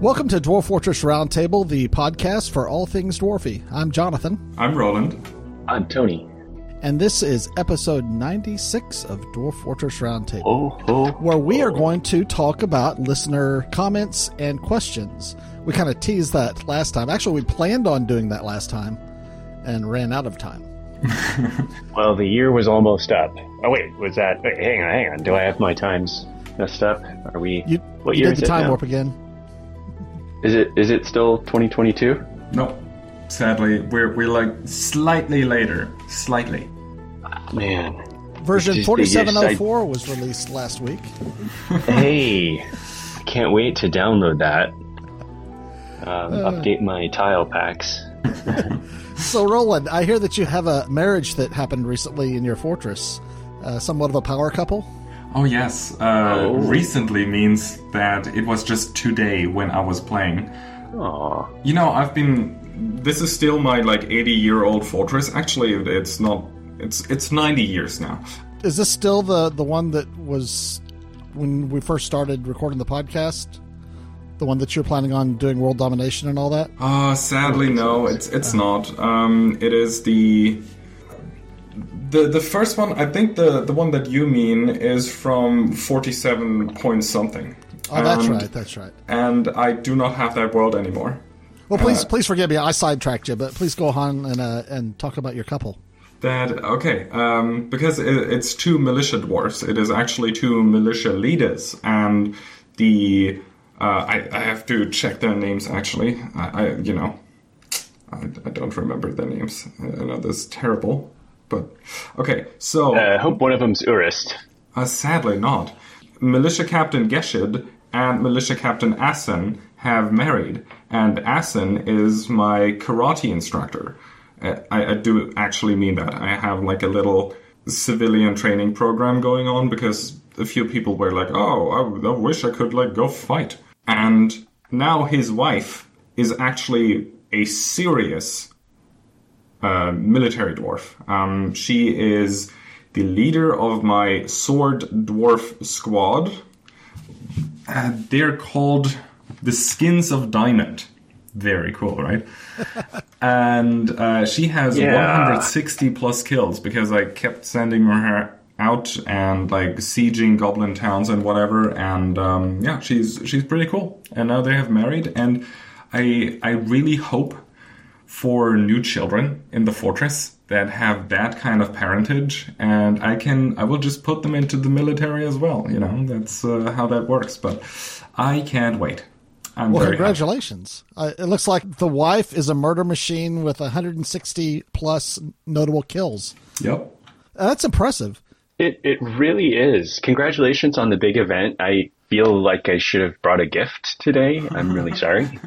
Welcome to Dwarf Fortress Roundtable, the podcast for all things dwarfy. I'm Jonathan, I'm Roland. I'm Tony. and this is episode 96 of Dwarf Fortress Roundtable, Oh, oh. where we are going to talk about listener comments and questions. We kind of teased that last time. Actually, we planned on doing that last time and ran out of time. Well, the year was almost up. Oh, wait, was that. Wait, hang on, hang on. Do I have my times messed up? Are we. You, what you year did is the it time now? warp again. Is it is it still 2022? Nope. Sadly, we're we're like slightly later. Slightly. Man. Version Which is the year 4704 was released last week. hey, I can't wait to download that. Um, update my tile packs. So, Roland, I hear that you have a marriage that happened recently in your fortress. Uh, somewhat of a power couple. Oh yes. Uh, Oh. Recently means that it was just today when I was playing. Aw. You know, I've been. This is still my like 80 year old fortress. Actually, it's not. It's it's 90 years now. Is this still the the one that was when we first started recording the podcast? The one that you're planning on doing world domination and all that? Uh, sadly, no, it's it's not. Um, it is the the the first one. I think the the one that you mean is from forty seven point something. Oh, that's right. That's right. And I do not have that world anymore. Well, please, please forgive me. I sidetracked you, but please go on and uh, and talk about your couple. That okay? Um, because it, it's two militia dwarfs. It is actually two militia leaders, and the uh, I, I have to check their names. Actually, I, I you know, I, I don't remember their names. I know this is terrible, but okay. So I Uh, hope one of them's Urist. uh, sadly not. Militia Captain Geshid and Militia Captain Asen have married, and Asen is my karate instructor. Uh, I, I do actually mean that. I have like a little civilian training program going on because a few people were like, "Oh, I, I wish I could like go fight." And now his wife is actually a serious uh, military dwarf. Um, she is the leader of my sword dwarf squad. Uh, they're called the Skins of Diamond. Very cool, right? and uh, she has Yeah. 160 plus kills because I kept sending her out and like sieging goblin towns and whatever. And um, yeah, she's she's pretty cool. And now they have married, and I I really hope for new children in the fortress that have that kind of parentage and i can i will just put them into the military as well you know that's uh, how that works but i can't wait i'm Well, very congratulations. Uh, it looks like the wife is a murder machine with 160 plus notable kills. yep Uh, that's impressive. It it really is. Congratulations on the big event. I feel like I should have brought a gift today. I'm really sorry.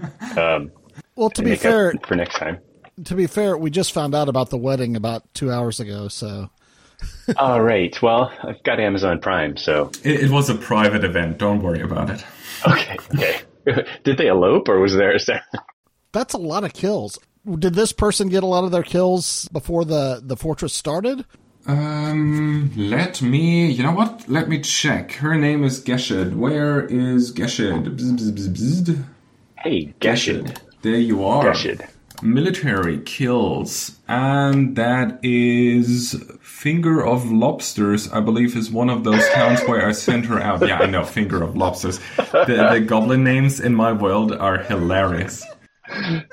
Um, Well, to be fair, for next time. to be fair, we just found out about the wedding about two hours ago. So All right. Well, I've got Amazon Prime, so it, it was a private event don't worry about it okay. Okay. Did they elope, or was there a that's a lot of kills. Did this person get a lot of their kills before the the fortress started? um let me you know what let me check her name is Geshed. where is Geshed? Bzz, bzz, bzz, bzz. Hey, Geshid. There you are Geshid. military kills, and that is Finger of Lobsters. I believe is one of those towns where I sent her out. Yeah, I know Finger of Lobsters. The, the goblin names in my world are hilarious.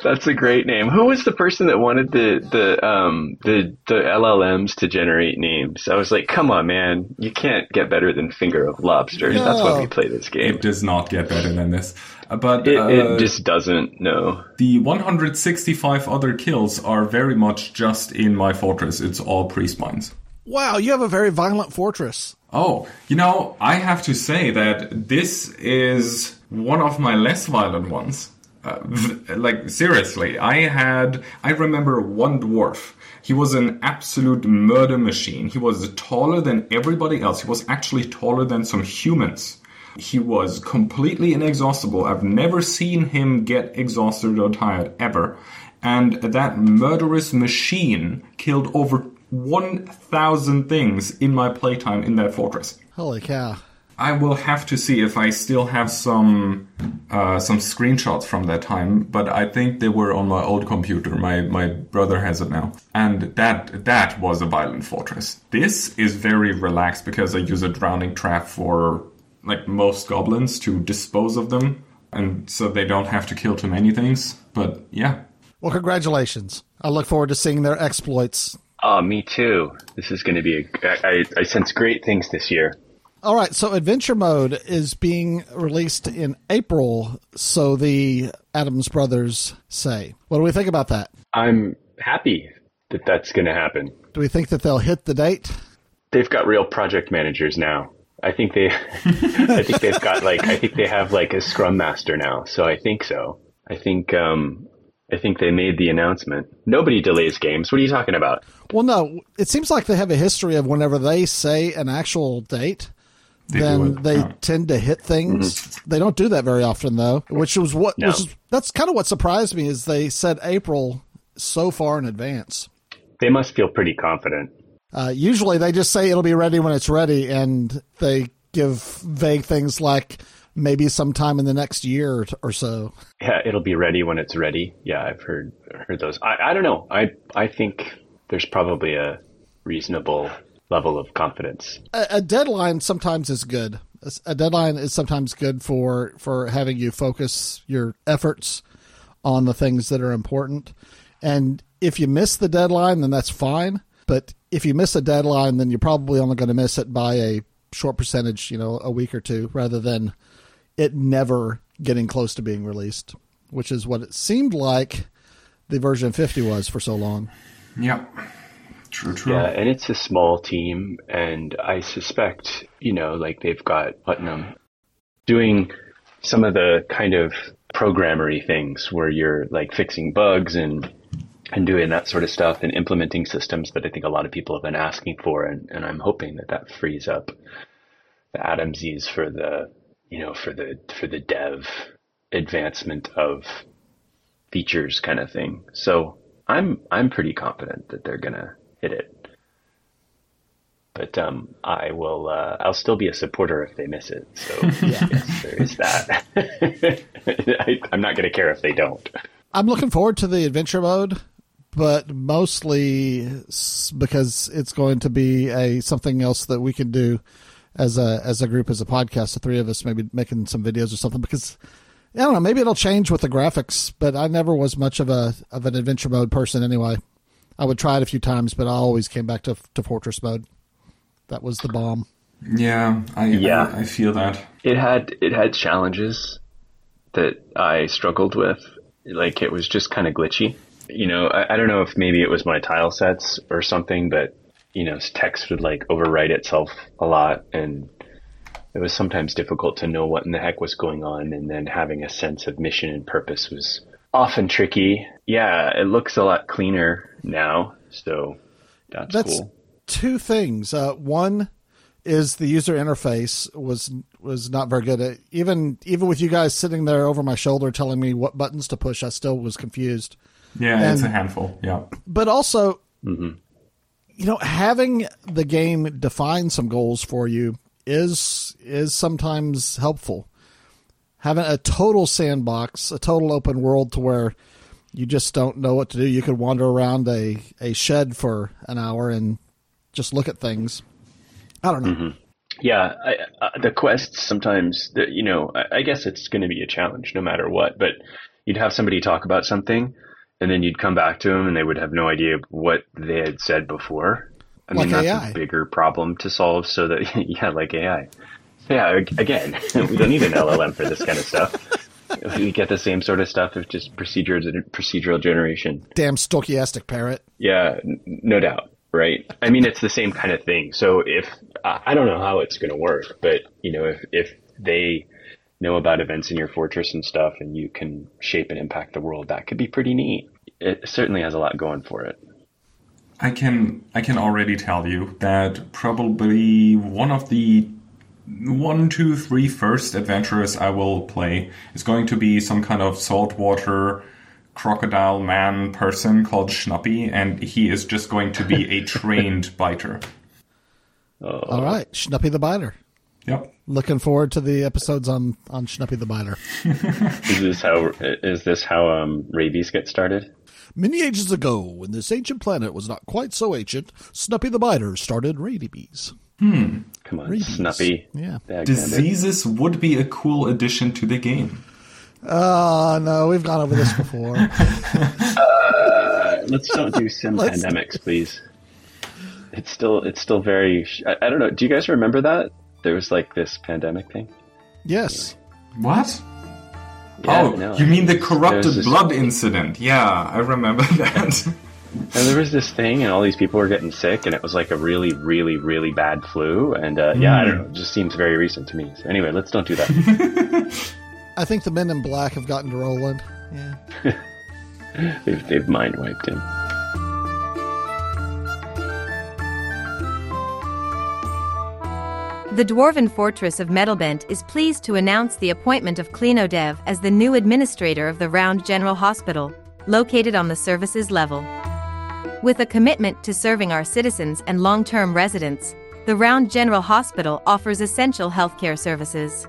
That's a great name. Who was the person that wanted the the um the the LLMs to generate names? I was like, come on, man, you can't get better than Finger of Lobsters. That's why we play this game. It does not get better than this. Uh, But It, uh, it just doesn't. No. the 165 other kills are very much just in my fortress. It's all priest mines. Wow, you have a very violent fortress. Oh, you know, I have to say that this is one of my less violent ones. Uh, v- like seriously, I had I remember one dwarf. He was an absolute murder machine. He was taller than everybody else. He was actually taller than some humans. He was completely inexhaustible. I've never seen him get exhausted or tired ever. And that murderous machine killed over 1,000 things in my playtime in that fortress. Holy cow! I will have to see if I still have some uh, some screenshots from that time, but I think they were on my old computer. My my brother has it now, and that that was a violent fortress. This is very relaxed because I use a drowning trap for like most goblins to dispose of them, and so they don't have to kill too many things. But yeah, Well, congratulations. I look forward to seeing their exploits. Oh, me too. This is going to be a. I, I, I sense great things this year. All right, so Adventure Mode is being released in April, so the Adams brothers say. What do we think about that? I'm happy that that's going to happen. Do we think that they'll hit the date? They've got real project managers now. I think they, I think they've got like, I think they have like a scrum master now. So I think so. I think, um, I think they made the announcement. Nobody delays games. What are you talking about? Well, no, it seems like they have a history of whenever they say an actual date, They then they yeah. tend to hit things. They don't do that very often, though, which was what No. which is, that's kind of what surprised me is they said April so far in advance. They must feel pretty confident. Uh, usually they just say it'll be ready when it's ready, and they give vague things like maybe sometime in the next year or, so. Yeah, it'll be ready when it's ready. Yeah, I've heard heard those. I, I don't know. I I think there's probably a reasonable level of confidence. A, a deadline sometimes is good. A, a deadline is sometimes good for for having you focus your efforts on the things that are important. And if you miss the deadline, then that's fine. But if you miss a deadline, then you're probably only going to miss it by a short percentage, you know, a week or two, rather than it never getting close to being released, which is what it seemed like the version 50 was for so long. yeah, true, true. Yeah, and it's a small team, and I suspect you know like they've got Putnam doing some of the kind of programmery things where you're like fixing bugs and and doing that sort of stuff and implementing systems that I think a lot of people have been asking for, and, and I'm hoping that that frees up the Adamsies for the you know for the for the dev advancement of features kind of thing. So I'm I'm pretty confident that they're gonna hit it. But um, I will. Uh, I'll still be a supporter if they miss it. So yes, there is that. I, I'm not gonna care if they don't. I'm looking forward to the adventure mode, but mostly because it's going to be a something else that we can do as a as a group as a podcast. The three of us maybe making some videos or something. Because I don't know, maybe it'll change with the graphics. But I never was much of a of an adventure mode person anyway. I would try it a few times, but I always came back to to fortress mode. That was the bomb. Yeah, I, Yeah. I I feel that. It had it had challenges that I struggled with. Like it was just kind of glitchy. You know, I, I don't know if maybe it was my tile sets or something, but you know, text would like overwrite itself a lot, and it was sometimes difficult to know what in the heck was going on, and then having a sense of mission and purpose was often tricky. Yeah, it looks a lot cleaner now, so that's, That's cool. two things. Uh, one is the user interface was was not very good. At, even even with you guys sitting there over my shoulder telling me what buttons to push, I still was confused. Yeah, it's a handful. Yeah. But also, you know, having the game define some goals for you is is sometimes helpful. Having a total sandbox, a total open world to where you just don't know what to do. You could wander around a, a shed for an hour and just look at things. I don't know. Yeah, I, uh, the quests sometimes, the, you know, I, I guess it's going to be a challenge no matter what. But you'd have somebody talk about something, and then you'd come back to them, and they would have no idea what they had said before. I Like mean, that's AI. a bigger problem to solve. So that yeah, like AI. Yeah, again, we don't need an LLM for this kind of stuff. We get the same sort of stuff of just procedural procedural generation. Damn stochastic parrot. Yeah, n- no doubt, right? I mean, it's the same kind of thing. So if I I don't know how it's going to work, but you know, if if they know about events in your fortress and stuff, and you can shape and impact the world, that could be pretty neat. It certainly has a lot going for it. I can I can already tell you that probably one of the one, two, three first adventurers I will play is going to be some kind of saltwater crocodile man person called Schnuppy, and he is just going to be a trained biter. All right, Schnuppy the Biter. Yep. Looking forward to the episodes on on Schnuppy the Biter. Is this how is this how um, rabies get started? Many ages ago, when this ancient planet was not quite so ancient, Snuppy the Biter started rabies. Hmm. Come on, Rabies. Snuppy. Yeah. Diseases would be a cool addition to the game. Oh no, we've gone over this before. Uh, let's don't do sim pandemics, please. It's still it's still very. I, I don't know. Do you guys remember that there was like this pandemic thing? yes. What? Yeah, oh, no, you mean the corrupted this- blood incident? Yeah, I remember that. And there was this thing, and all these people were getting sick, and it was like a really, really, really bad flu. And uh, yeah, I don't know. It just seems very recent to me. So anyway, let's don't do that. I think the men in black have gotten to Roland. Yeah. they've, they've mind wiped him. The Dwarven Fortress of Metalbent is pleased to announce the appointment of Klinodev as the new administrator of the Round General Hospital, located on the services level. With a commitment to serving our citizens and long term residents, the Round General Hospital offers essential healthcare services.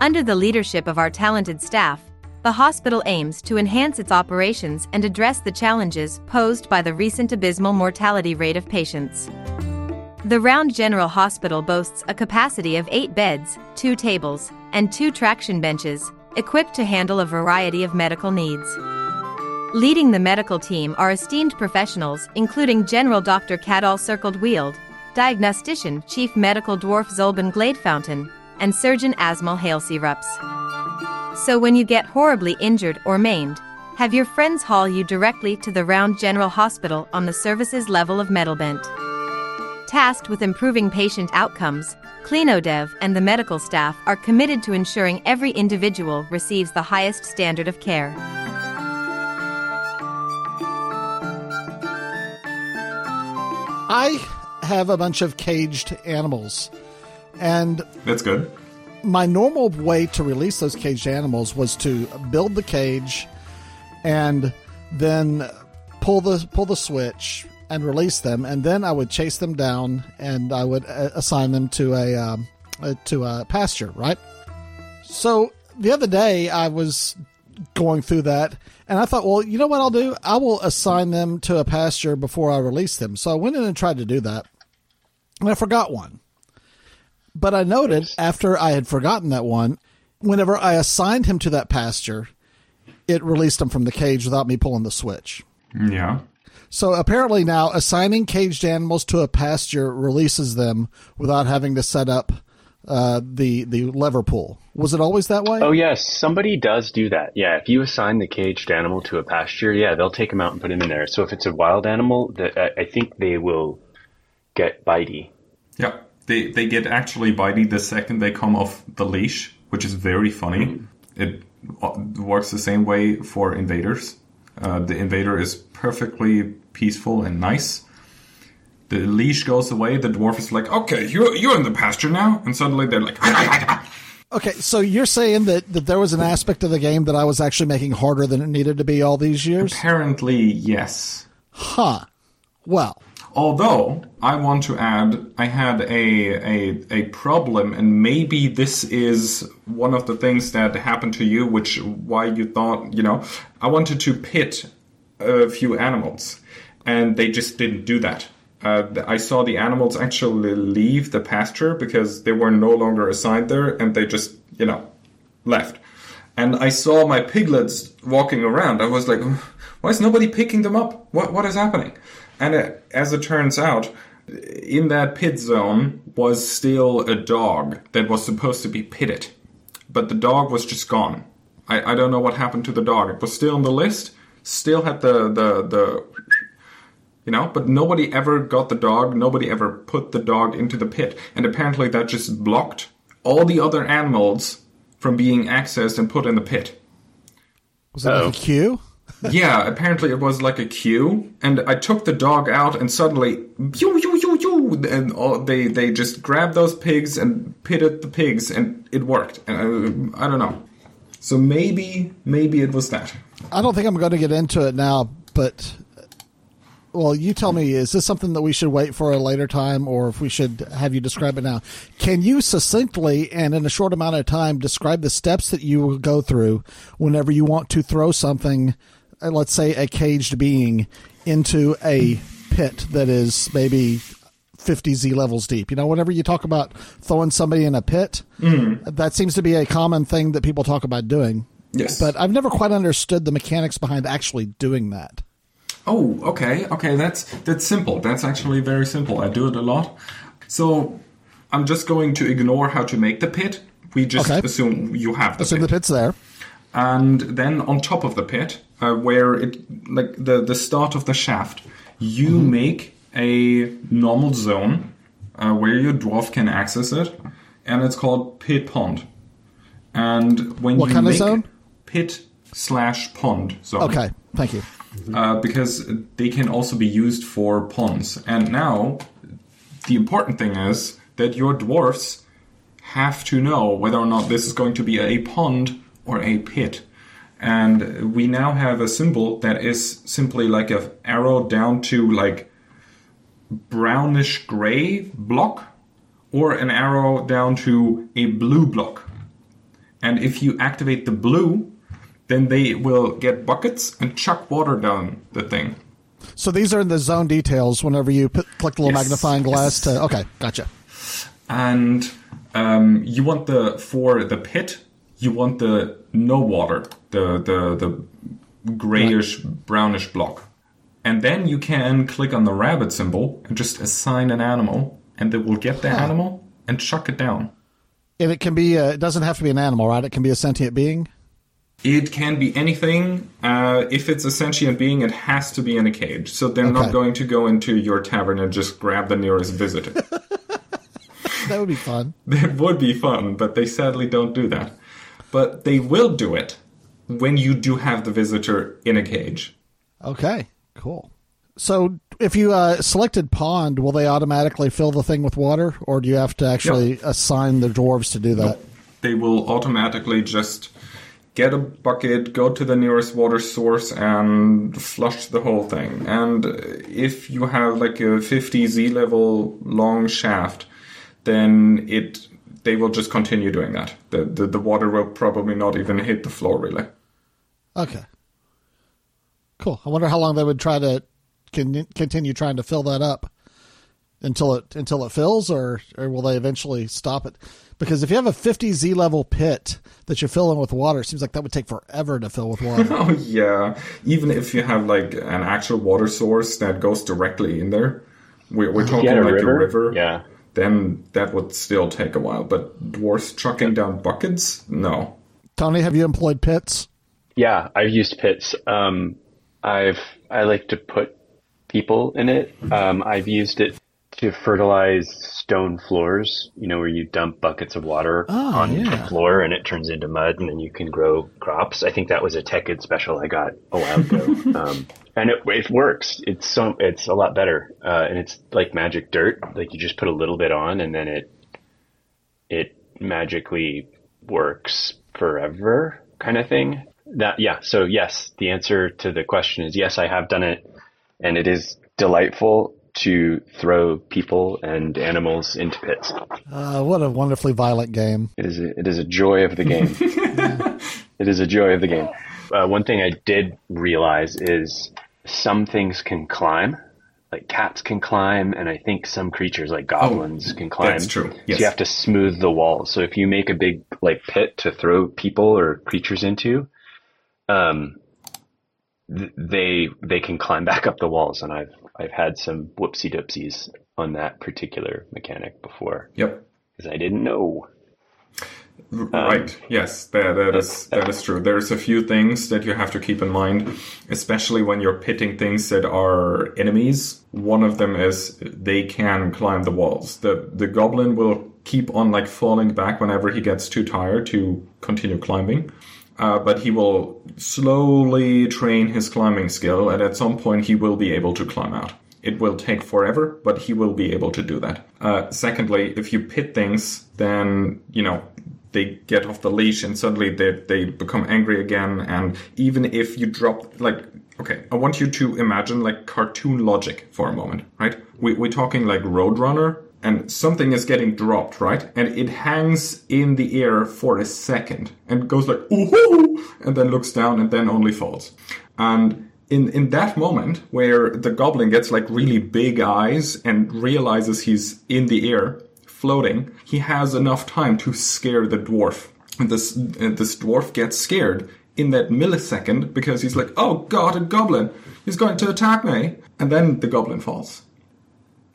Under the leadership of our talented staff, the hospital aims to enhance its operations and address the challenges posed by the recent abysmal mortality rate of patients. The Round General Hospital boasts a capacity of 8 beds, 2 tables, and 2 traction benches, equipped to handle a variety of medical needs. Leading the medical team are esteemed professionals, including General Dr. Cadal Circled Wield, Diagnostician Chief Medical Dwarf Zolban Gladefountain, and Surgeon Asmal Halesey Rups. So when you get horribly injured or maimed, have your friends haul you directly to the Round General Hospital on the services level of Metalbent. Tasked with improving patient outcomes, ClinoDev and the medical staff are committed to ensuring every individual receives the highest standard of care. I have a bunch of caged animals, and That's good. my normal way to release those caged animals was to build the cage and then pull the pull the switch and release them and then I would chase them down and I would uh, assign them to a um, uh, to a pasture, right? So the other day I was going through that and I thought, well, you know what I'll do? I will assign them to a pasture before I release them. So I went in and tried to do that. And I forgot one. But I noted after I had forgotten that one, whenever I assigned him to that pasture, it released him from the cage without me pulling the switch. Yeah. So apparently now assigning caged animals to a pasture releases them without having to set up uh, the the lever pull. Was it always that way? Oh yes, somebody does do that. Yeah, if you assign the caged animal to a pasture, yeah, they'll take him out and put him in there. So if it's a wild animal, the, I I think they will get bitey. Yeah. They they get actually bitey the second they come off the leash, which is very funny. It uh, works the same way for invaders. Uh, the invader is perfectly peaceful and nice. The leash goes away. The dwarf is like, "Okay, you're you're in the pasture now," and suddenly they're like, ah, ah, ah, Okay, so you're saying that, that there was an aspect of the game that I was actually making harder than it needed to be all these years? "Apparently, yes." Huh. Well, Although I want to add, I had a, a a problem, and maybe this is one of the things that happened to you, which why you thought you know I wanted to pit a few animals, and they just didn't do that. Uh, I saw the animals actually leave the pasture because they were no longer assigned there, and they just you know left. And I saw my piglets walking around. I was like, why is nobody picking them up? What what is happening? And uh, as it turns out, in that pit zone was still a dog that was supposed to be pitted, but the dog was just gone. I, I don't know what happened to the dog. It was still on the list, still had the the the you know, but nobody ever got the dog. Nobody ever put the dog into the pit, and apparently that just blocked all the other animals from being accessed and put in the pit. was it like Oh. a queue? yeah, apparently it was like a queue, and I took the dog out, and suddenly, you you you pew, and all, they they just grabbed those pigs and pitted the pigs, and it worked. And I, I don't know. So maybe maybe it was that. I don't think I'm going to get into it now, but well, you tell me, is this something that we should wait for a later time or if we should have you describe it now? Can you succinctly and in a short amount of time describe the steps that you will go through whenever you want to throw something, uh, let's say a caged being, into a pit that is maybe 50 Z levels deep? You know, whenever you talk about throwing somebody in a pit, that seems to be a common thing that people talk about doing. Yes. But I've never quite understood the mechanics behind actually doing that. Oh, okay, okay. That's that's simple. That's actually very simple. I do it a lot. So I'm just going to ignore how to make the pit. We just Okay. assume you have the Assume pit. the pit's there. and then on top of the pit, uh, where it like the the start of the shaft, you Mm-hmm. make a normal zone uh, where your dwarf can access it, and it's called pit pond. And when What you kind of zone? pit slash pond zone, Okay, thank you. uh, because they can also be used for ponds. And now, the important thing is that your dwarfs have to know whether or not this is going to be a pond or a pit. And we now have a symbol that is simply like a arrow down to like brownish gray block or an arrow down to a blue block. And if you activate the blue, then they will get buckets and chuck water down the thing. So these are in the zone details whenever you put, click the little Yes, magnifying glass yes. to. Okay, gotcha. And um, you want the for the pit, you want the no water, the the the grayish brownish block. And then you can click on the rabbit symbol and just assign an animal, and they will get the animal and chuck it down. And it can be. Uh, it doesn't have to be an animal, right? It can be a sentient being. It can be anything. Uh, if it's a sentient being, it has to be in a cage. So they're Okay. not going to go into your tavern and just grab the nearest visitor. That would be fun. that would be fun, but they sadly don't do that. But they will do it when you do have the visitor in a cage. Okay, cool. So if you uh, selected pond, will they automatically fill the thing with water, or do you have to actually assign the dwarves to do that? They will automatically just get a bucket, go to the nearest water source, and flush the whole thing. And if you have like a 50 Z level long shaft, then it they will just continue doing that. The, the the water will probably not even hit the floor really. Okay. Cool. I wonder how long they would try to con- continue trying to fill that up until it until it fills, or or will they eventually stop it? Because if you have a 50 Z level pit that you're filling with water, it seems like that would take forever to fill with water. Oh yeah, even if you have like an actual water source that goes directly in there, we're, we're talking Yeah, a like river? a river. Yeah. Then that would still take a while. But dwarfs chucking down buckets, no. Tony, have you employed pits? Yeah, I've used pits. Um, I've I like to put people in it. Um, I've used it to fertilize stone floors. You know, where you dump buckets of water Oh, on yeah. the floor and it turns into mud, and then you can grow crops. I think that was a Tekid special I got a while ago, um, and it it works. It's so it's a lot better, uh, and it's like magic dirt. Like you just put a little bit on, and then it it magically works forever kind of thing. That yeah, so yes, the answer to the question is yes, I have done it and it is delightful to throw people and animals into pits. Uh, what a wonderfully violent game. It is a, it is a joy of the game. it is a joy of the game. Uh, one thing I did realize is some things can climb. Like cats can climb, and I think some creatures like goblins can climb. that's true, So yes. you have to smooth the walls. So if you make a big like pit to throw people or creatures into, um, th- they they can climb back up the walls, and I've I've had some whoopsie doopsies on that particular mechanic before Yep. because I didn't know. right. Yes, that, that is that is true. There's a few things that you have to keep in mind, especially when you're pitting things that are enemies. One of them is they can climb the walls. The the goblin will keep on like falling back whenever he gets too tired to continue climbing. Uh, but he will slowly train his climbing skill, and at some point he will be able to climb out. It will take forever, but he will be able to do that. Uh, secondly, if you pit things, then you know they get off the leash and suddenly they they become angry again. And even if you drop like Okay, I want you to imagine like cartoon logic for a moment, right? We, we're talking like Roadrunner, and something is getting dropped, right? And it hangs in the air for a second and goes like, ooh, and then looks down and then only falls. And in, in that moment where the goblin gets like really big eyes and realizes he's in the air, floating, he has enough time to scare the dwarf. And this, this dwarf gets scared in that millisecond because he's like, oh god, a goblin. He's going to attack me. And then the goblin falls.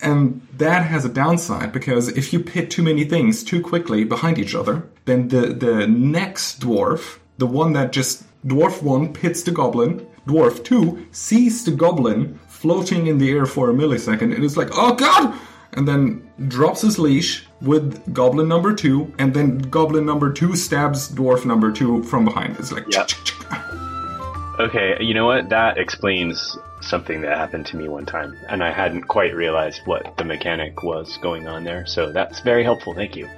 And that has a downside because if you pit too many things too quickly behind each other, then the, the next dwarf, the one that just dwarf one pits the goblin, dwarf two sees the goblin floating in the air for a millisecond and is like, oh god! And then drops his leash with goblin number two, and then goblin number two stabs dwarf number two from behind. It's like, Yep. Okay, you know what? That explains something that happened to me one time, and I hadn't quite realized what the mechanic was going on there. So that's very helpful. Thank you.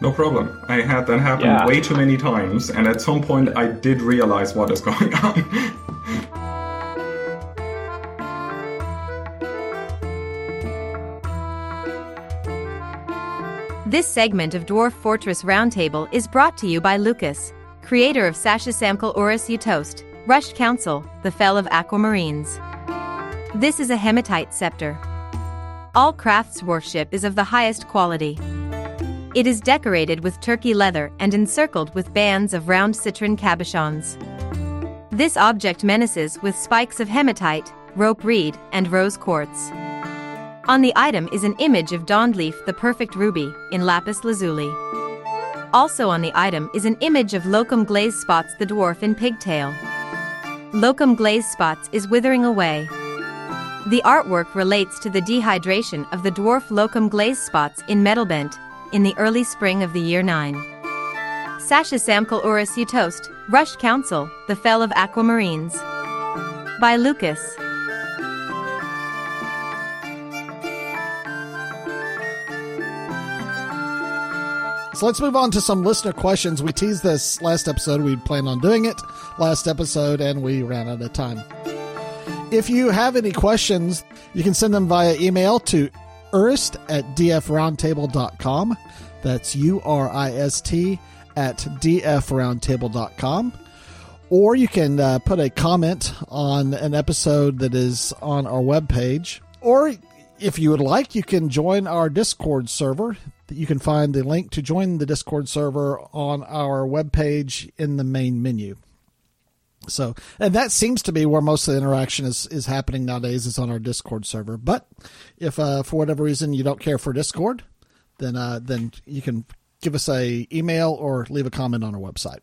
no problem. I had that happen Yeah. way too many times, and at some point I did realize what is going on. This segment of Dwarf Fortress Roundtable is brought to you by Lucas, creator of Sasha Samkel Oris Utost, Rushed Council, the Fell of Aquamarines. This is a hematite scepter. All crafts workship is of the highest quality. It is decorated with turkey leather and encircled with bands of round citron cabochons. This object menaces with spikes of hematite, rope reed, and rose quartz. On the item is an image of Dawnleaf the perfect ruby in lapis lazuli. Also on the item is an image of Locum Glaze Spots the dwarf in pigtail. Locum Glaze Spots is withering away. The artwork relates to the dehydration of the dwarf Locum Glaze Spots in Metalbent in the early spring of the year 9. Sasha Samkel Oris Utost, Rush Council, The Fell of Aquamarines. By Lucas. So let's move on to some listener questions. We teased this last episode. We planned on doing it last episode, and we ran out of time. If you have any questions, you can send them via email to urist at dfroundtable.com. That's U R I S T at dfroundtable.com. Or you can uh, put a comment on an episode that is on our webpage. Or if you would like, you can join our Discord server. You can find the link to join the Discord server on our webpage in the main menu. So, and that seems to be where most of the interaction is, is happening nowadays is on our Discord server. But if uh, for whatever reason you don't care for Discord, then uh, then you can give us a email or leave a comment on our website.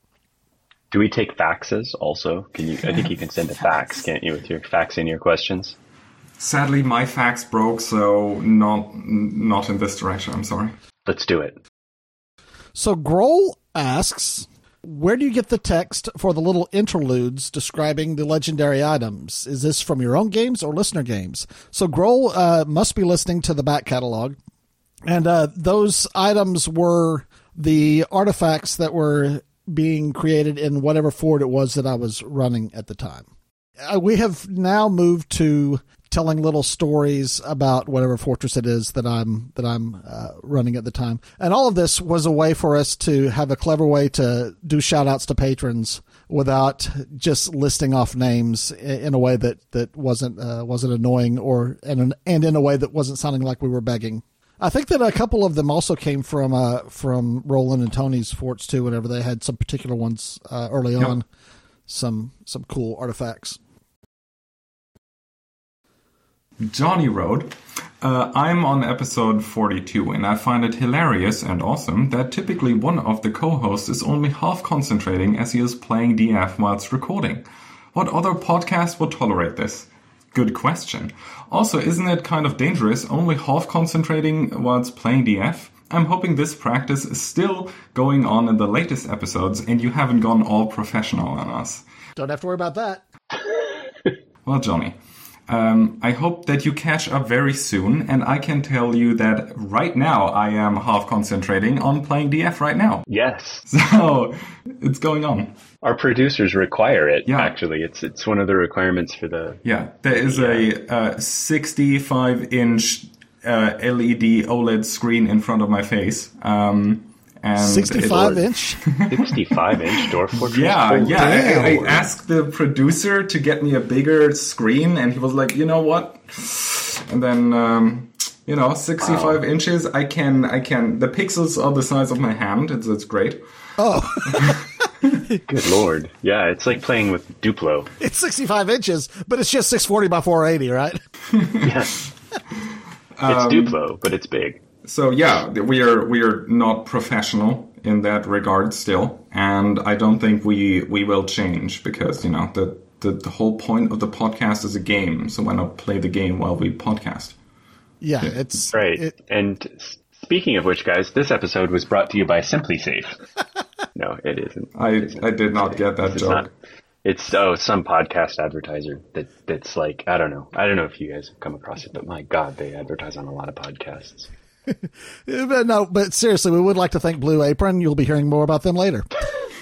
Do we take faxes also? Can you? I think you can send a fax, can't you, with your fax in your questions? Sadly, my fax broke, so not not in this direction. I'm sorry. Let's do it. So Grohl asks, where do you get the text for the little interludes describing the legendary items? Is this from your own games or listener games? So Grohl uh, must be listening to the back catalog, and uh, those items were the artifacts that were being created in whatever fort it was that I was running at the time. Uh, we have now moved to telling little stories about whatever fortress it is that I'm that I'm uh, running at the time. And all of this was a way for us to have a clever way to do shout outs to patrons without just listing off names in a way that that wasn't uh, wasn't annoying or and and in a way that wasn't sounding like we were begging. I think that a couple of them also came from uh, from Roland and Tony's forts too. Whenever they had some particular ones uh, early Yep. on, some some cool artifacts. Johnny wrote, uh, I'm on episode 42 and I find it hilarious and awesome that typically one of the co-hosts is only half concentrating as he is playing DF whilst recording. What other podcast would tolerate this? Good question. Also, isn't it kind of dangerous only half concentrating whilst playing DF? I'm hoping this practice is still going on in the latest episodes and you haven't gone all professional on us. Don't have to worry about that. Well, Johnny, Um, I hope that you catch up very soon, and I can tell you that right now I am half concentrating on playing DF right now. Yes. So it's going on. Our producers require it. Yeah. Actually, it's it's one of the requirements for the. Yeah, there is a uh, 65 inch uh, LED OLED screen in front of my face. Um, and it- 65 inch. 65 inch Dwarf Fortress. Yeah, Holy yeah. I, I asked the producer to get me a bigger screen, and he was like, "You know what?" And then, um, you know, 65 inches. I can, I can. The pixels are the size of my hand. It's, it's great. Oh, Good lord. Yeah, it's like playing with Duplo. It's 65 inches, but it's just 640 by 480, right? Yeah. it's Um, Duplo, but it's big. So yeah, we are we are not professional in that regard still, and I don't think we we will change because you know the. The, the whole point of the podcast is a game, so why not play the game while we podcast? Yeah, it's Right. it- and speaking of which, guys, this episode was brought to you by SimpliSafe. no, it isn't. I I did not get that It's joke. not. It's oh some podcast advertiser that that's like I don't know. I don't know if you guys have come across it, but my God, they advertise on a lot of podcasts. But no, but seriously, we would like to thank Blue Apron. You'll be hearing more about them later.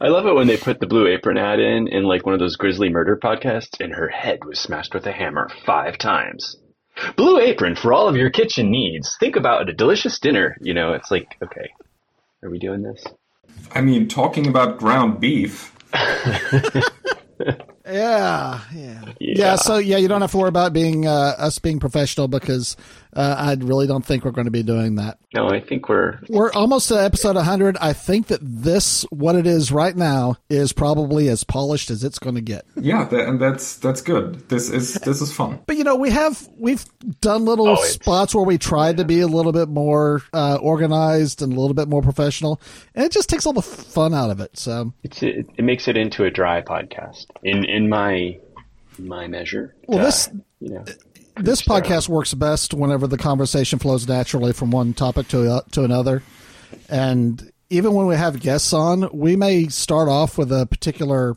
I love it when they put the Blue Apron ad in in like one of those grisly murder podcasts, and her head was smashed with a hammer five times. Blue Apron for all of your kitchen needs. Think about a delicious dinner. You know, it's like okay, are we doing this? I mean, talking about ground beef. Yeah, yeah, yeah. Yeah. so yeah, you don't have to worry about being uh, us being professional because uh, I really don't think we're going to be doing that. No, I think we're We're almost to episode 100. I think that this, what it is right now, is probably as polished as it's going to get. Yeah, that, and that's that's good. This is this is fun. But you know, we have we've done little Oh, spots where we tried to be a little bit more uh, organized and a little bit more professional, and it just takes all the fun out of it. So, it's it, it makes it into a dry podcast in in my my measure. Well, Uh, this- you know this podcast works best whenever the conversation flows naturally from one topic to uh, to another, and even when we have guests on, we may start off with a particular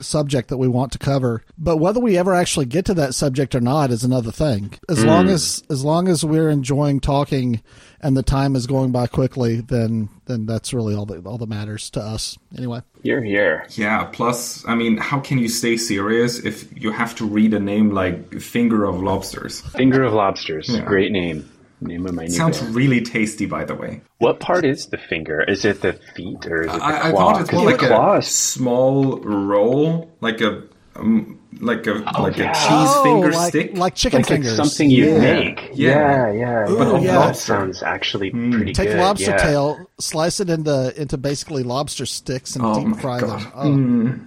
subject that we want to cover. But whether we ever actually get to that subject or not is another thing. As long as as long as we're enjoying talking and the time is going by quickly then then that's really all that all that matters to us anyway you're here. Yeah. Plus, I mean, how can you stay serious if you have to read a name like Finger of Lobsters? Finger of Lobsters. Yeah. Great name. Name of my new Sounds band. really tasty, by the way. What part is the finger? Is it the feet or is it the I, I claw? thought it's 'Cause more the like a claws. small roll, like a um, like a like yeah. a cheese finger Oh, like, stick. like chicken like fingers it's something you Yeah. make. Yeah. Yeah, yeah. Ooh, Oh, yeah. That sounds actually pretty take good. lobster yeah. tail slice it into into basically lobster sticks and Oh deep fry God. them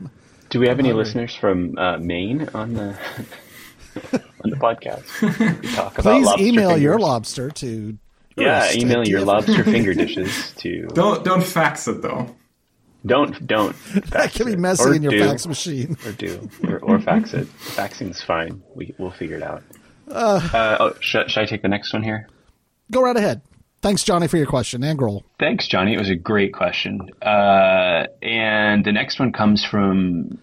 oh. Do we have any listeners from uh, Maine on the on the podcast? We talk please lobster email your lobster to Yeah, email your lobster finger dishes to Don't don't fax it though. Don't don't that can be messy in your do. fax machine or do or, or fax it. Faxing's fine. We we'll figure it out. Uh, oh, should, should I take the next one here? go right ahead thanks johnny for your question and Grohl. Thanks, Johnny. It was a great question. Uh, and the next one comes from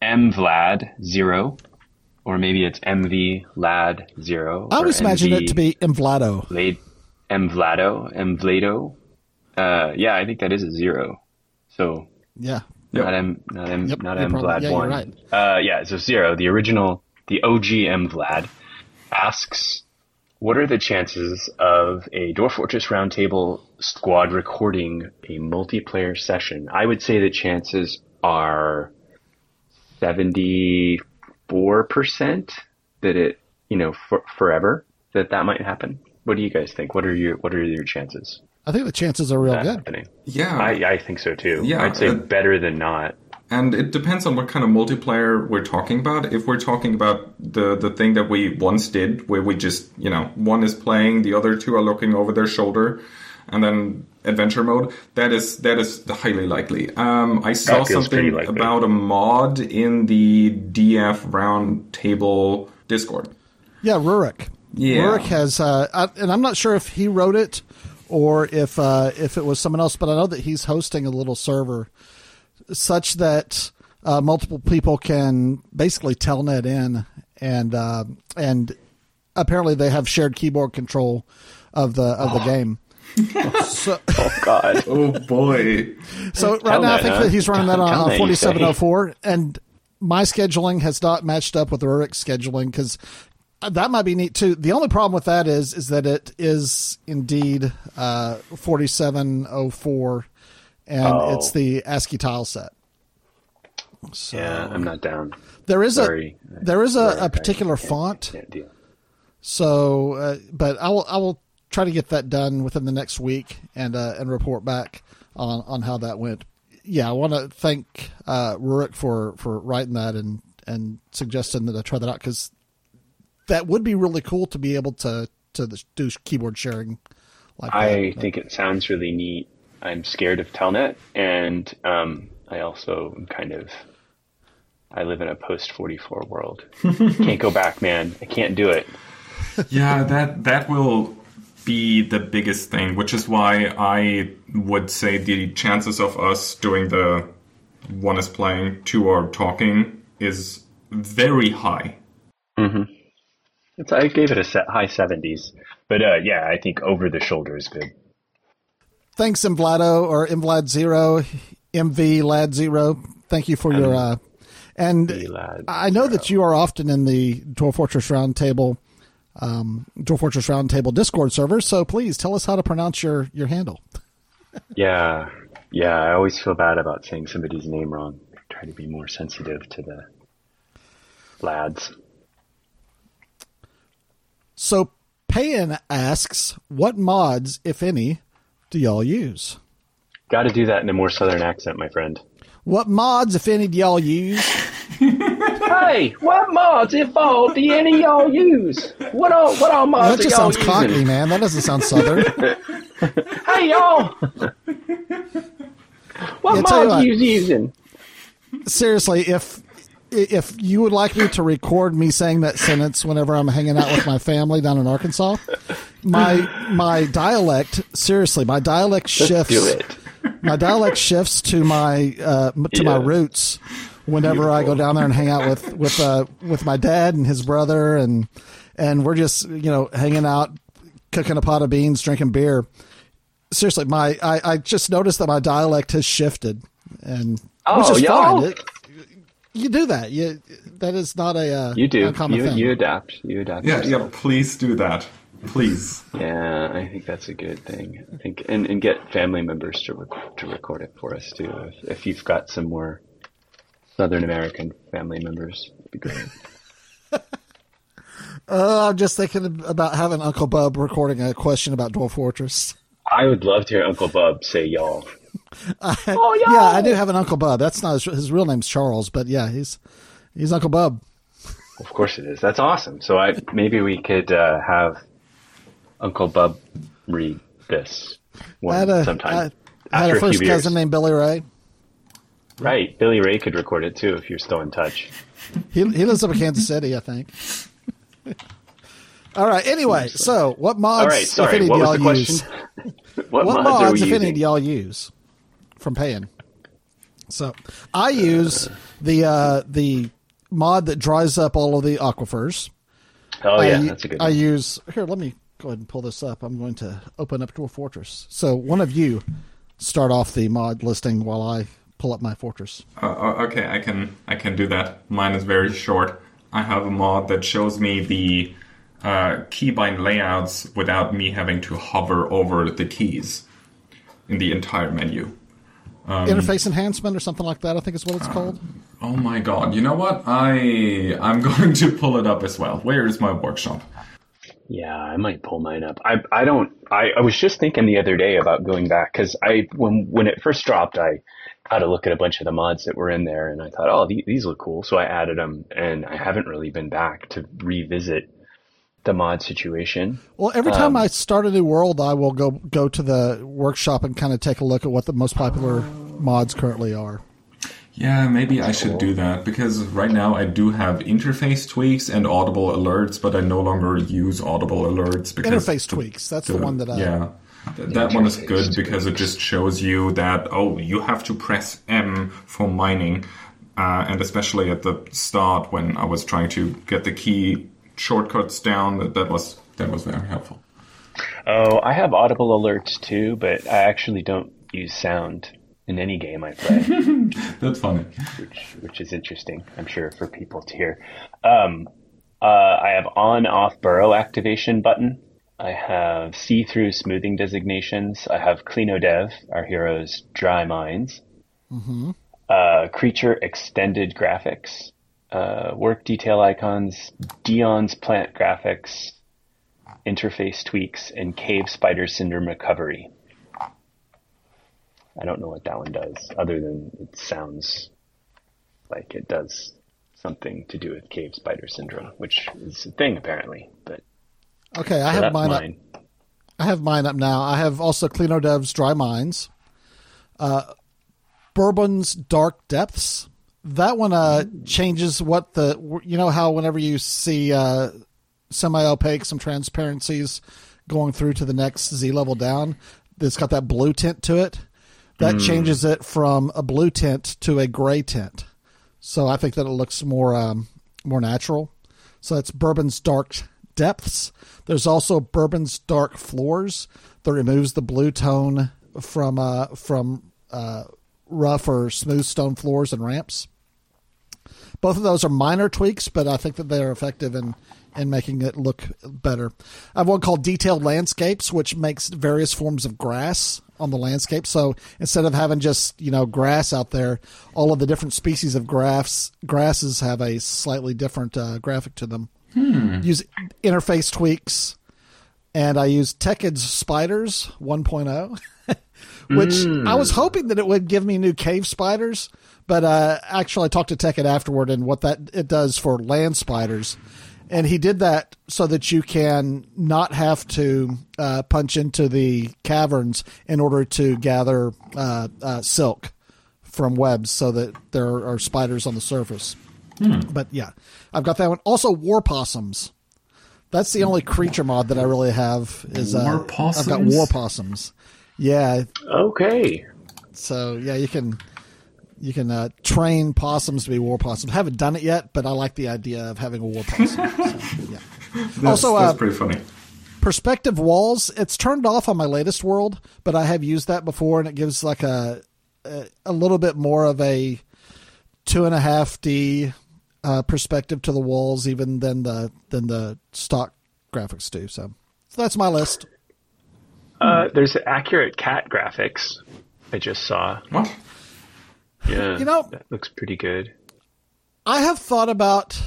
M Vlad zero, or maybe it's MV Lad zero. i always imagined MV it to be Vlado. Vlad, M Vlado, M Vlado. Uh, yeah, I think that is a zero. So yeah Yep. not M, not M, Yep, not you're M probably- Vlad yeah, one. right. Uh, yeah, so zero. The original, the OG M Vlad asks, "What are the chances of a Dwarf Fortress Roundtable squad recording a multiplayer session?" I would say the chances are seventy-four percent that it, you know, for, forever that that might happen. What do you guys think? What are your What are your chances? I think the chances are real good happening? Yeah, I, I think so too. Yeah, I'd say uh, better than not. and it depends on what kind of multiplayer we're talking about. If we're talking about the the thing that we once did, where we just you know one is playing, the other two are looking over their shoulder, and then adventure mode, that is that is highly likely. Um, I saw That feels pretty something about a mod in the DF round table Discord. yeah rurik Yeah. rurik has uh I, and i'm not sure if he wrote it or if uh if it was someone else but i know that he's hosting a little server such that uh, multiple people can basically telnet in and uh, and apparently they have shared keyboard control of the of the game. so, Oh God. Oh boy. so right Tell now I think huh? that he's running that on, that, on you say. 4704, and my scheduling has not matched up with Rurik's scheduling because that might be neat too. The only problem with that is is that it is indeed uh, 4704, and Oh. it's the ASCII tile set. So Yeah, I'm not down. there is Sorry. a there is a, a, particular can't- font Can't deal. so, uh, but I will I will try to get that done within the next week and uh, and report back on, on how that went. Yeah, I want to thank uh, Rurik for for writing that and and suggesting that I try that out because that would be really cool to be able to to do keyboard sharing like I that. think it sounds really neat. I'm scared of Telnet, and um, I also am kind of. I live in a post 44 world. can't go back, man. I can't do it. Yeah, that that will be the biggest thing, which is why I would say the chances of us doing the one is playing, two are talking is very high. It's, I gave it a set, high 70s, but uh, yeah, I think over the shoulder is good. Thanks, Imvlado or Imvlad Zero, MV Lad Zero. Thank you for your uh, and Vlad I know that you are often in the Dwarf Fortress Roundtable, um, Dwarf Fortress Roundtable Discord server. So please tell us how to pronounce your your handle. Yeah, yeah. I always feel bad about saying somebody's name wrong. Try to be more sensitive to the lads. So Payan asks, what mods, if any, do y'all use? Got to do that in a more southern accent, my friend. What mods, if any, do y'all use? Hey, what mods, if all, do any of y'all use? What all, what all mods are y'all using? That mods just sounds cockney, man. That doesn't sound southern. Hey, y'all! what Yeah, tell you mods what. you using? Seriously, if if you would like me to record me saying that sentence whenever I'm hanging out with my family down in Arkansas, my my dialect, seriously, my dialect shifts. Do it. my dialect shifts to my uh, to my roots whenever I go down there and hang out with with uh, with my dad and his brother and and we're just you know hanging out, cooking a pot of beans, drinking beer. Seriously, my I, I just noticed that my dialect has shifted, and which Oh, is y'all. fine. It, you do that. You that is not a uh, You do. uncommon You, thing. you adapt. You adapt. Yeah, yeah, yourself. please do that. Please. Yeah, I think that's a good thing. I think, and, and get family members to rec- to record it for us too. If, if you've got some more Southern American family members, it'd be great. Uh, I'm just thinking about having Uncle Bub recording a question about Dwarf Fortress. I would love to hear Uncle Bub say y'all. oh, Yeah, I do have an Uncle Bub. That's not his, his real name's Charles, but yeah, he's he's Uncle Bub. Of course it is. That's awesome. So I maybe we could uh, have Uncle Bub read this I one had a, sometime I had after a a first years. cousin named Billy Ray. Right, Billy Ray could record it too if you're still in touch. He he lives up in Kansas City, I think. All right. Anyway, so what mods, All right, if any, What do y'all use? what, What mods, mods, we if any, using? do y'all use from paying? So I use the uh, the mod that dries up all of the aquifers. Oh yeah, I, that's a good I one. use here. Let me go ahead and pull this up. I'm going to open up to a fortress. So one of you start off the mod listing while I pull up my fortress. Uh, uh, okay, I can I can do that. Mine is very short. I have a mod that shows me the uh, keybind layouts without me having to hover over the keys in the entire menu. Um, Interface enhancement or something like that. I think is what it's Uh, called. Oh my god! You know what? I I'm going to pull it up as well. Where is my workshop? Yeah, I might pull mine up. I I don't. I, I was just thinking the other day about going back because I when when it first dropped, I had a look at a bunch of the mods that were in there, and I thought, oh, these, these look cool. So I added them, and I haven't really been back to revisit the mod situation. Well, every Um, time I start a new world, I will go go to the workshop and kind of take a look at what the most popular mods currently are. Yeah, maybe I should do that because right now I do have interface tweaks and audible alerts, but I no longer use audible alerts because Interface tweaks. That's the, one that I. yeah. Th- That one is Interface good because it just shows you that oh you have to press M for mining, uh, and especially at the start when I was trying to get the key shortcuts down, that, that was that was very helpful. Oh, I have audible alerts too, but I actually don't use sound in any game I play. That's funny. Which, which is interesting, I'm sure, for people to hear. Um, uh, I have on off burrow activation button. I have see through smoothing designations. I have Cleanodev, our hero's dry minds. Mm-hmm. Uh, creature extended graphics. Uh, work detail icons, Dion's plant graphics, interface tweaks, and cave spider syndrome recovery. I don't know what that one does, other than it sounds like it does something to do with cave spider syndrome, which is a thing apparently. But okay, I so have mine, mine, up. I have mine up now. I have also Cleanodev's Dry Mines, uh, Bourbon's Dark Depths. That one uh, changes what the you know how whenever you see uh, semi opaque, some transparencies going through to the next Z level down, it's got that blue tint to it that mm. changes it from a blue tint to a gray tint. So I think that it looks more um, more natural. So it's Bourbon's Dark Depths. There's also Bourbon's Dark Floors that removes the blue tone from uh, from uh, rough or smooth stone floors and ramps. Both of those are minor tweaks, but I think that they are effective in in making it look better. I have one called Detailed Landscapes, which makes various forms of grass on the landscape. So instead of having just you know grass out there, all of the different species of grass grasses have a slightly different uh, graphic to them. Hmm. Use interface tweaks, and I use Tekked's Spiders 1.0, which mm. I was hoping that it would give me new cave spiders, but uh, actually I talked to Tekked afterward, and what that it does for land spiders and he did that so that you can not have to uh, punch into the caverns in order to gather uh, uh, silk from webs, so that there are spiders on the surface. Hmm. But yeah, I've got that one. Also, war possums. That's the only creature mod that I really have. Is uh, war possums? I've got war possums. Yeah. Okay. So yeah, you can you can uh, train possums to be war possums. Haven't done it yet, but I like the idea of having a war possum. so, yeah. That's, also, that's uh, pretty funny. Perspective walls. It's turned off on my latest world, but I have used that before, and it gives like a a, a little bit more of a two and a half D uh, perspective to the walls, even than the than the stock graphics do. So, so that's my list. Uh, there's accurate cat graphics. I just saw. What? Yeah, you know, that looks pretty good. I have thought about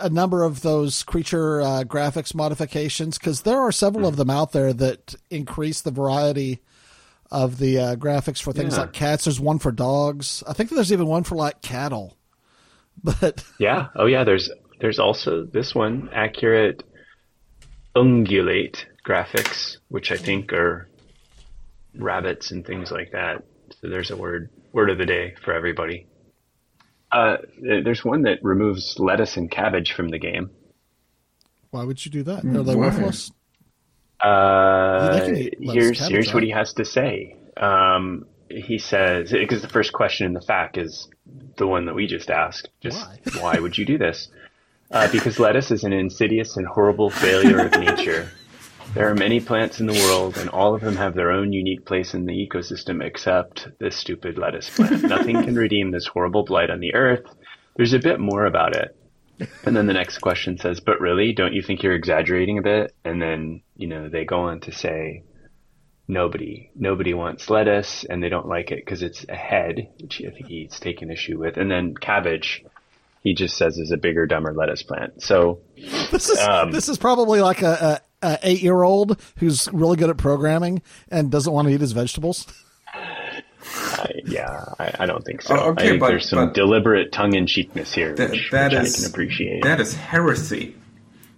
a number of those creature uh, graphics modifications because there are several mm. of them out there that increase the variety of the uh, graphics for things yeah. like cats. There's one for dogs. I think there's even one for like cattle. But yeah, oh yeah, there's there's also this one accurate ungulate graphics, which I think are rabbits and things like that. So there's a word word of the day for everybody. Uh, there's one that removes lettuce and cabbage from the game. Why would you do that? Are they worthless? Uh, here's here's what he has to say. Um, he says because the first question in the fact is the one that we just asked. Just why, why would you do this? Uh, because lettuce is an insidious and horrible failure of nature. There are many plants in the world, and all of them have their own unique place in the ecosystem except this stupid lettuce plant. Nothing can redeem this horrible blight on the earth. There's a bit more about it. And then the next question says, But really, don't you think you're exaggerating a bit? And then, you know, they go on to say, Nobody, nobody wants lettuce, and they don't like it because it's a head, which I think he's taken issue with. And then cabbage, he just says is a bigger, dumber lettuce plant. So this is um, this is probably like a, a eight year old who's really good at programming and doesn't want to eat his vegetables. Uh, yeah, I, I, don't think so. Oh, okay, I think but, there's some deliberate tongue in cheekness here, that, which, that which is, I can appreciate. That is heresy.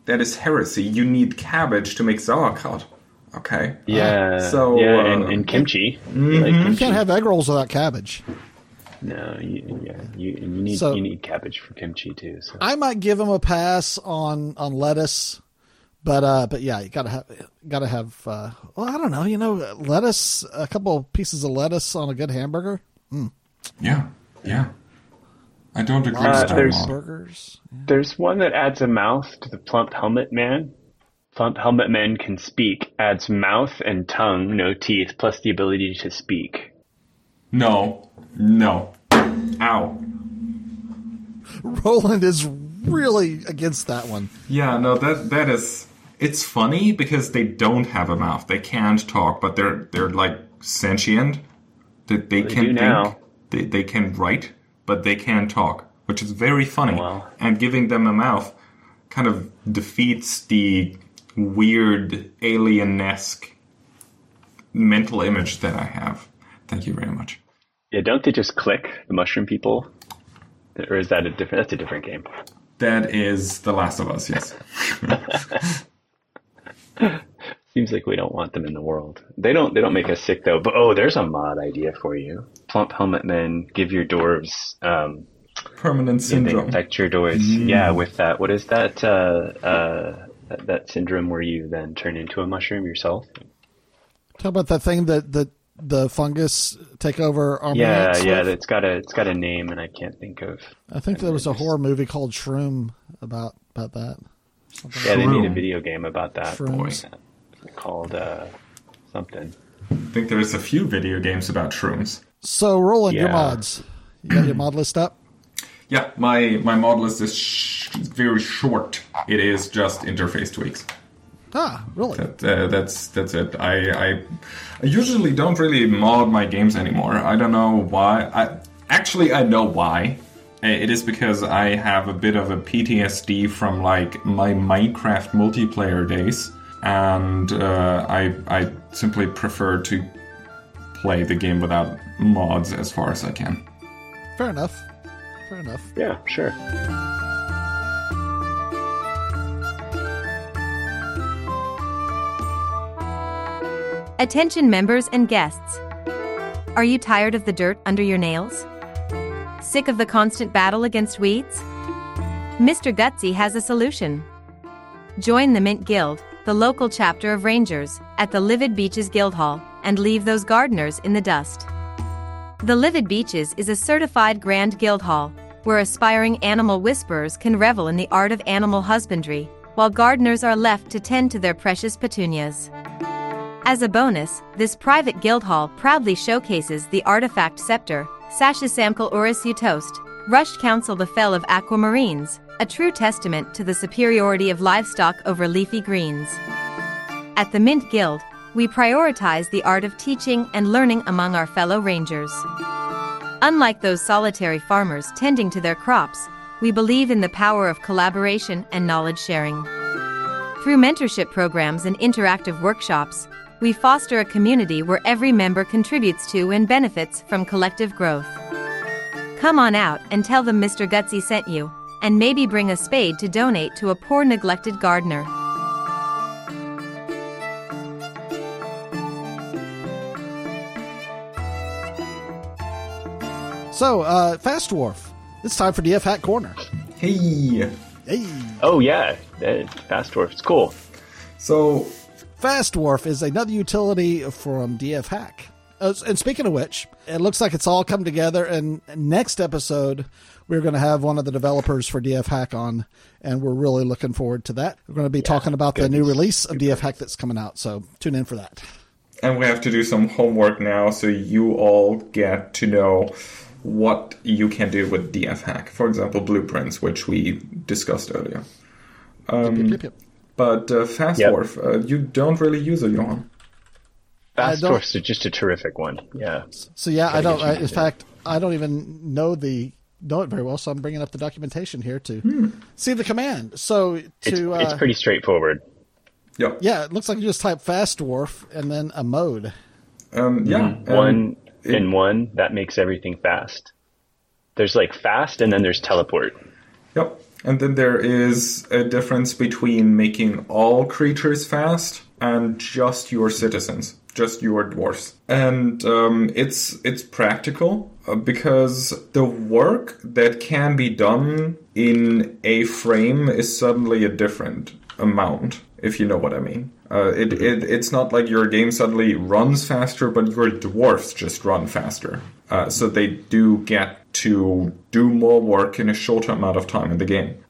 That is heresy. You need cabbage to make sauerkraut. Okay. Yeah. Uh, so yeah, uh, and, and, kimchi. Mm-hmm. Like kimchi. You can't have egg rolls without cabbage. No, you, yeah, you, you need so, you need cabbage for kimchi too. So. I might give him a pass on on lettuce but uh, but yeah, you gotta have gotta have. Uh, well, I don't know. You know, lettuce, a couple pieces of lettuce on a good hamburger. Mm. Yeah, yeah. I don't agree Uh, with that there's- one. burgers. There's one that adds a mouth to the plump helmet man. Plump helmet man can speak, adds mouth and tongue, no teeth, plus the ability to speak. No, no. Ow. Roland is really against that one. Yeah, no, that that is. It's funny because they don't have a mouth. They can't talk, but they're they're like sentient. They, they They can think. now. They they can write, but they can't talk, which is very funny. Wow. And giving them a mouth kind of defeats the weird alien-esque mental image that I have. Thank you very much. Yeah, don't they just click the mushroom people? Or is that a different? That's a different game. That is The Last of Us. Yes. Seems like we don't want them in the world. They don't. They don't make us sick though. But oh, there's a mod idea for you. Plump helmet men give your dwarves. Um, Permanent they syndrome. infect your dwarves. Yeah, with that. What is that? Uh, uh, that, that syndrome where you then turn into a mushroom yourself? Talk about that thing that that the fungus take over our Yeah, yeah. with? It's got a. It's got a name, and I can't think of. I think there was a horror movie called Shroom about about that. Yeah, they made a video game about that. Shrooms. Called uh, something. I think there's a few video games about shrooms. So, Roland, your mods. You got your mod list up? Yeah, my my mod list is sh- very short. It is just interface tweaks. Ah, really? That, uh, that's that's it. I, I I usually don't really mod my games anymore. I don't know why. I actually I know why. Uh, It is because I have a bit of a PTSD from like my Minecraft multiplayer days, and uh, I I simply prefer to play the game without mods as far as I can. Fair enough. Fair enough. Yeah, sure. Attention members and guests. Are you tired of the dirt under your nails? Sick of the constant battle against weeds? Mr. Gutsy has a solution. Join the Mint Guild, the local chapter of Rangers, at the Livid Beaches Guildhall, and leave those gardeners in the dust. The Livid Beaches is a certified Grand guildhall, where aspiring animal whisperers can revel in the art of animal husbandry, while gardeners are left to tend to their precious petunias. As a bonus, this private guildhall proudly showcases the artifact scepter, Sasha Samkel Urus Toast, Rushed Council the Fell of Aquamarines, a true testament to the superiority of livestock over leafy greens. At the Mint Guild, we prioritize the art of teaching and learning among our fellow rangers. Unlike those solitary farmers tending to their crops, we believe in the power of collaboration and knowledge sharing. Through mentorship programs and interactive workshops, we foster a community where every member contributes to and benefits from collective growth. Come on out and tell them Mr. Gutsy sent you, and maybe bring a spade to donate to a poor neglected gardener. So, uh, Fast Dwarf. It's time for DF Hack Corner. Hey. Hey. Oh yeah, that, Fast Dwarf. It's cool. So Fast Dwarf is another utility from DF Hack. Uh, and speaking of which, it looks like it's all come together. And next episode, we're going to have one of the developers for DF Hack on, and we're really looking forward to that. We're going to be talking about the new release of DF Hack that's coming out. So tune in for that. And we have to do some homework now so you all get to know what you can do with DF Hack. For example, blueprints, which we discussed earlier. Yep, yep, yep. But uh, Fast Yep. Dwarf, uh, you don't really use it, Johan. Fast don't- Dwarf's just a terrific one. Yeah. So yeah, I don't. I, in fact, I don't even know the know it very well. So I'm bringing up the documentation here to see the command. So Hmm. It's, to it's uh, pretty straightforward. Yeah. yeah, it looks like you just type Fast Dwarf and then a mode. Um, yeah. um, one it- in one that makes everything fast. There's like fast, and then there's teleport. Yep. And then there is a difference between making all creatures fast and just your citizens, just your dwarfs. And um, it's it's practical uh, because the work that can be done in a frame is suddenly a different amount, if you know what I mean. Uh, it, it it's not like your game suddenly runs faster, but your dwarfs just run faster. Uh, so they do get to do more work in a shorter amount of time in the game.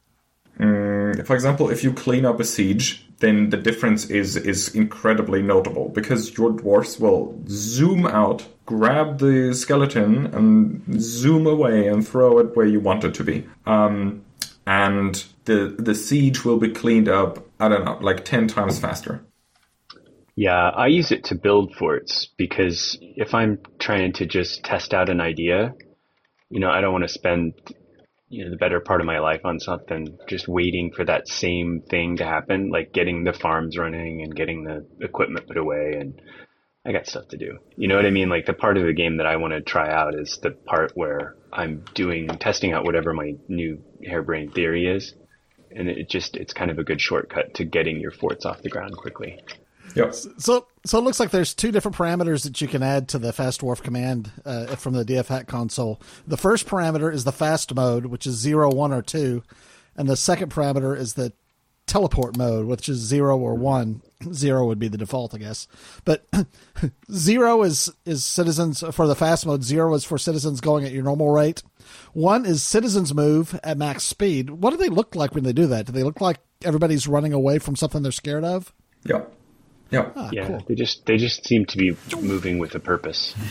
Mm, for example, if you clean up a siege, then the difference is is incredibly notable because your dwarfs will zoom out, grab the skeleton, and zoom away and throw it where you want it to be. Um, and the the siege will be cleaned up. I don't know, like ten times faster. Yeah, I use it to build forts because if I'm trying to just test out an idea, you know, I don't want to spend you know the better part of my life on something just waiting for that same thing to happen, like getting the farms running and getting the equipment put away and I got stuff to do. You know what I mean? Like the part of the game that I want to try out is the part where I'm doing testing out whatever my new harebrained theory is. And it just it's kind of a good shortcut to getting your forts off the ground quickly. Yep. So, so it looks like there's two different parameters that you can add to the fast dwarf command uh, from the DF hack console. The first parameter is the fast mode, which is zero, one, or two, and the second parameter is the teleport mode, which is zero or one. Zero would be the default, I guess. But zero is is citizens for the fast mode. Zero is for citizens going at your normal rate. One is citizens move at max speed. What do they look like when they do that? Do they look like everybody's running away from something they're scared of? Yep. Yep. Ah, yeah, cool. they just they just seem to be moving with a purpose.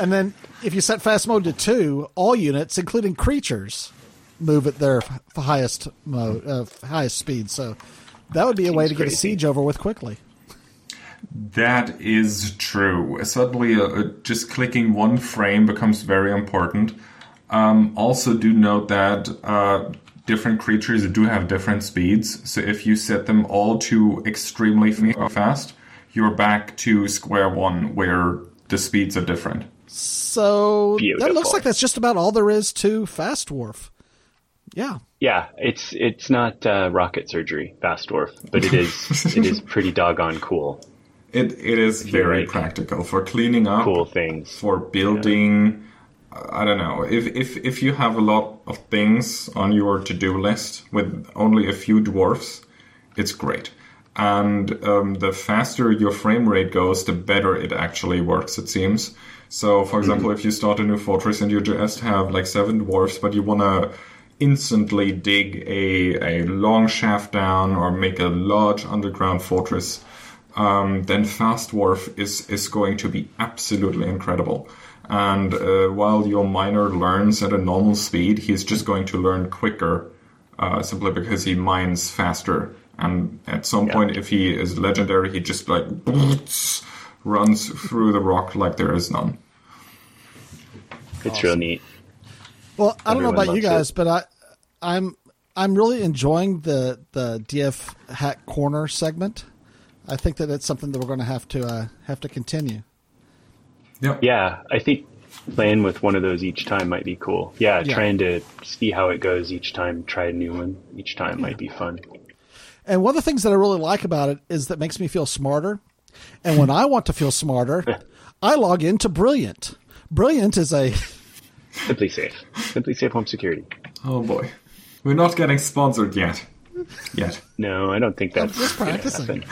And then if you set fast mode to two, all units, including creatures, move at their f- highest mode, uh, highest speed. So that would be a way to Seems get a siege over with quickly. That is true. Suddenly, uh, uh, just clicking one frame becomes very important. Um, also, do note that uh, different creatures do have different speeds. So if you set them all to extremely fast, you're back to square one where the speeds are different. So that looks like that's just about all there is to Fast Dwarf. Yeah. Yeah, it's it's not uh, rocket surgery, fast dwarf, but it is it is pretty doggone cool. It it is very right. practical for cleaning up, Cool things. for building. I don't know if if if you have a lot of things on your to do list with only a few dwarfs, it's great. And um, the faster your frame rate goes, the better it actually works. It seems. So, for example, if you start a new fortress and you just have like seven dwarfs, but you want to instantly dig a, a long shaft down or make a large underground fortress, um, then Fast Dwarf is, is going to be absolutely incredible. And uh, while your miner learns at a normal speed, he's just going to learn quicker uh, simply because he mines faster. And at some point, if he is legendary, he just like runs through the rock like there is none. It's real neat. Well, I don't know about you loves guys, but I, I'm I'm really enjoying the the DF Hack Corner segment. I think that it's something that we're going to have to uh, have to continue. Yep. Yeah, I think playing with one of those each time might be cool. Yeah, Yeah. trying to see how it goes each time, try a new one each time might be fun. And one of the things that I really like about it is that it makes me feel smarter. And when I want to feel smarter, I log into Brilliant. Brilliant is a SimpliSafe. Simply safe home security. Oh boy. We're not getting sponsored yet. Yet. No, I don't think that's just gonna practicing.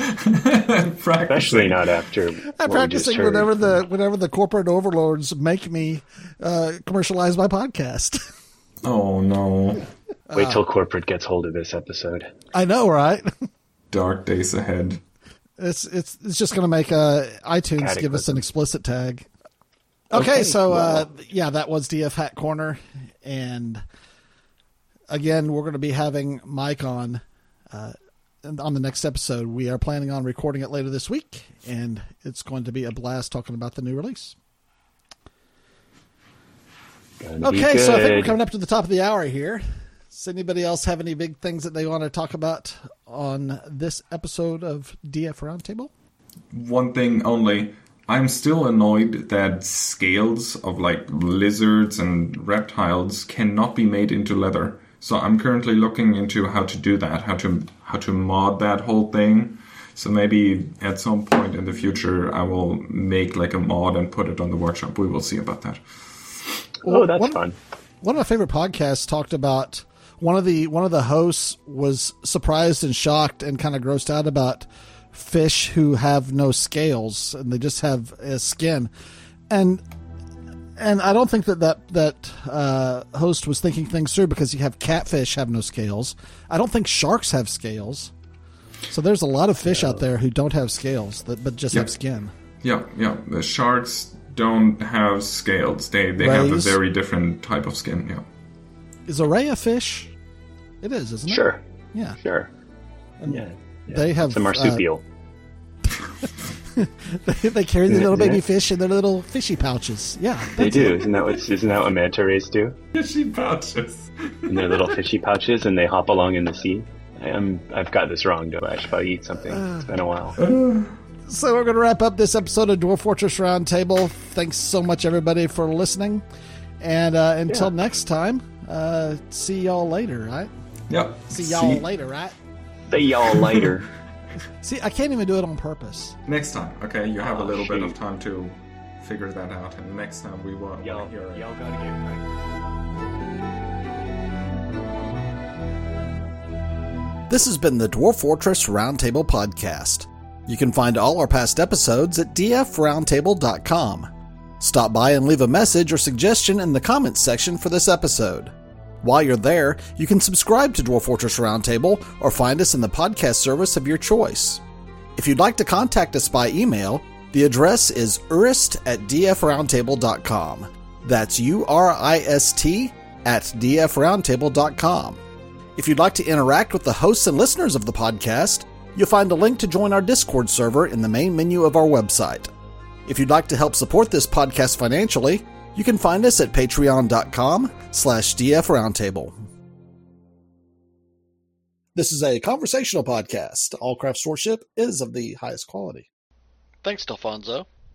Practicing. Especially not after I'm what we just practicing whenever the whenever the corporate overlords make me uh, commercialize my podcast. Oh no. Wait till corporate gets hold of this episode. I know, right? Dark days ahead. It's it's it's just going to make uh, iTunes give us an explicit tag. Okay, Okay, so uh, well. yeah, that was DF Hack Corner, and again, we're going to be having Mike on uh, on the next episode. We are planning on recording it later this week, and it's going to be a blast talking about the new release. Okay, so I think we're coming up to the top of the hour here. Does anybody else have any big things that they want to talk about on this episode of DF Roundtable? One thing only. I'm still annoyed that scales of like lizards and reptiles cannot be made into leather. So I'm currently looking into how to do that, how to how to mod that whole thing. So maybe at some point in the future I will make like a mod and put it on the workshop. We will see about that. Oh, that's One- fun. one of my favorite podcasts talked about one of the one of the hosts was surprised and shocked and kind of grossed out about fish who have no scales and they just have a skin, and and I don't think that that that uh, host was thinking things through because you have catfish have no scales. I don't think sharks have scales. So there's a lot of fish out there who don't have scales that but just Yeah. have skin. Yeah, yeah. The sharks don't have scales. They they have a very different type of skin. Yeah. Is a ray a fish? It is, isn't it? Sure, Yeah. sure. Yeah. They have It's a marsupial. They, they carry the little Yeah. baby fish in their little fishy pouches. Yeah. they that's do. isn't that what isn't that what manta rays do? Fishy pouches. In their little fishy pouches, and they hop along in the sea. I am. I've got this wrong, do I? I should probably eat something. It's been a while. So we're going to wrap up this episode of Dwarf Fortress Roundtable. Thanks so much, everybody, for listening. And uh, until Yeah. next time, uh, see y'all later, right? Yeah. See y'all later, right? See y'all later. See, I can't even do it on purpose. Next time, okay? You have a Oh, little bit of time to figure that out, and next time we will y'all, hear it. y'all gotta get practice. This has been the Dwarf Fortress Roundtable Podcast. You can find all our past episodes at dfroundtable.com. Stop by and leave a message or suggestion in the comments section for this episode. While you're there, you can subscribe to Dwarf Fortress Roundtable or find us in the podcast service of your choice. If you'd like to contact us by email, the address is urist at dfroundtable.com. That's U R I S T at dfroundtable.com. If you'd like to interact with the hosts and listeners of the podcast, you'll find a link to join our Discord server in the main menu of our website. If you'd like to help support this podcast financially, you can find us at patreon.com slash dfroundtable. This is a conversational podcast. All craft sportsmanship is of the highest quality. Thanks, Delfonso.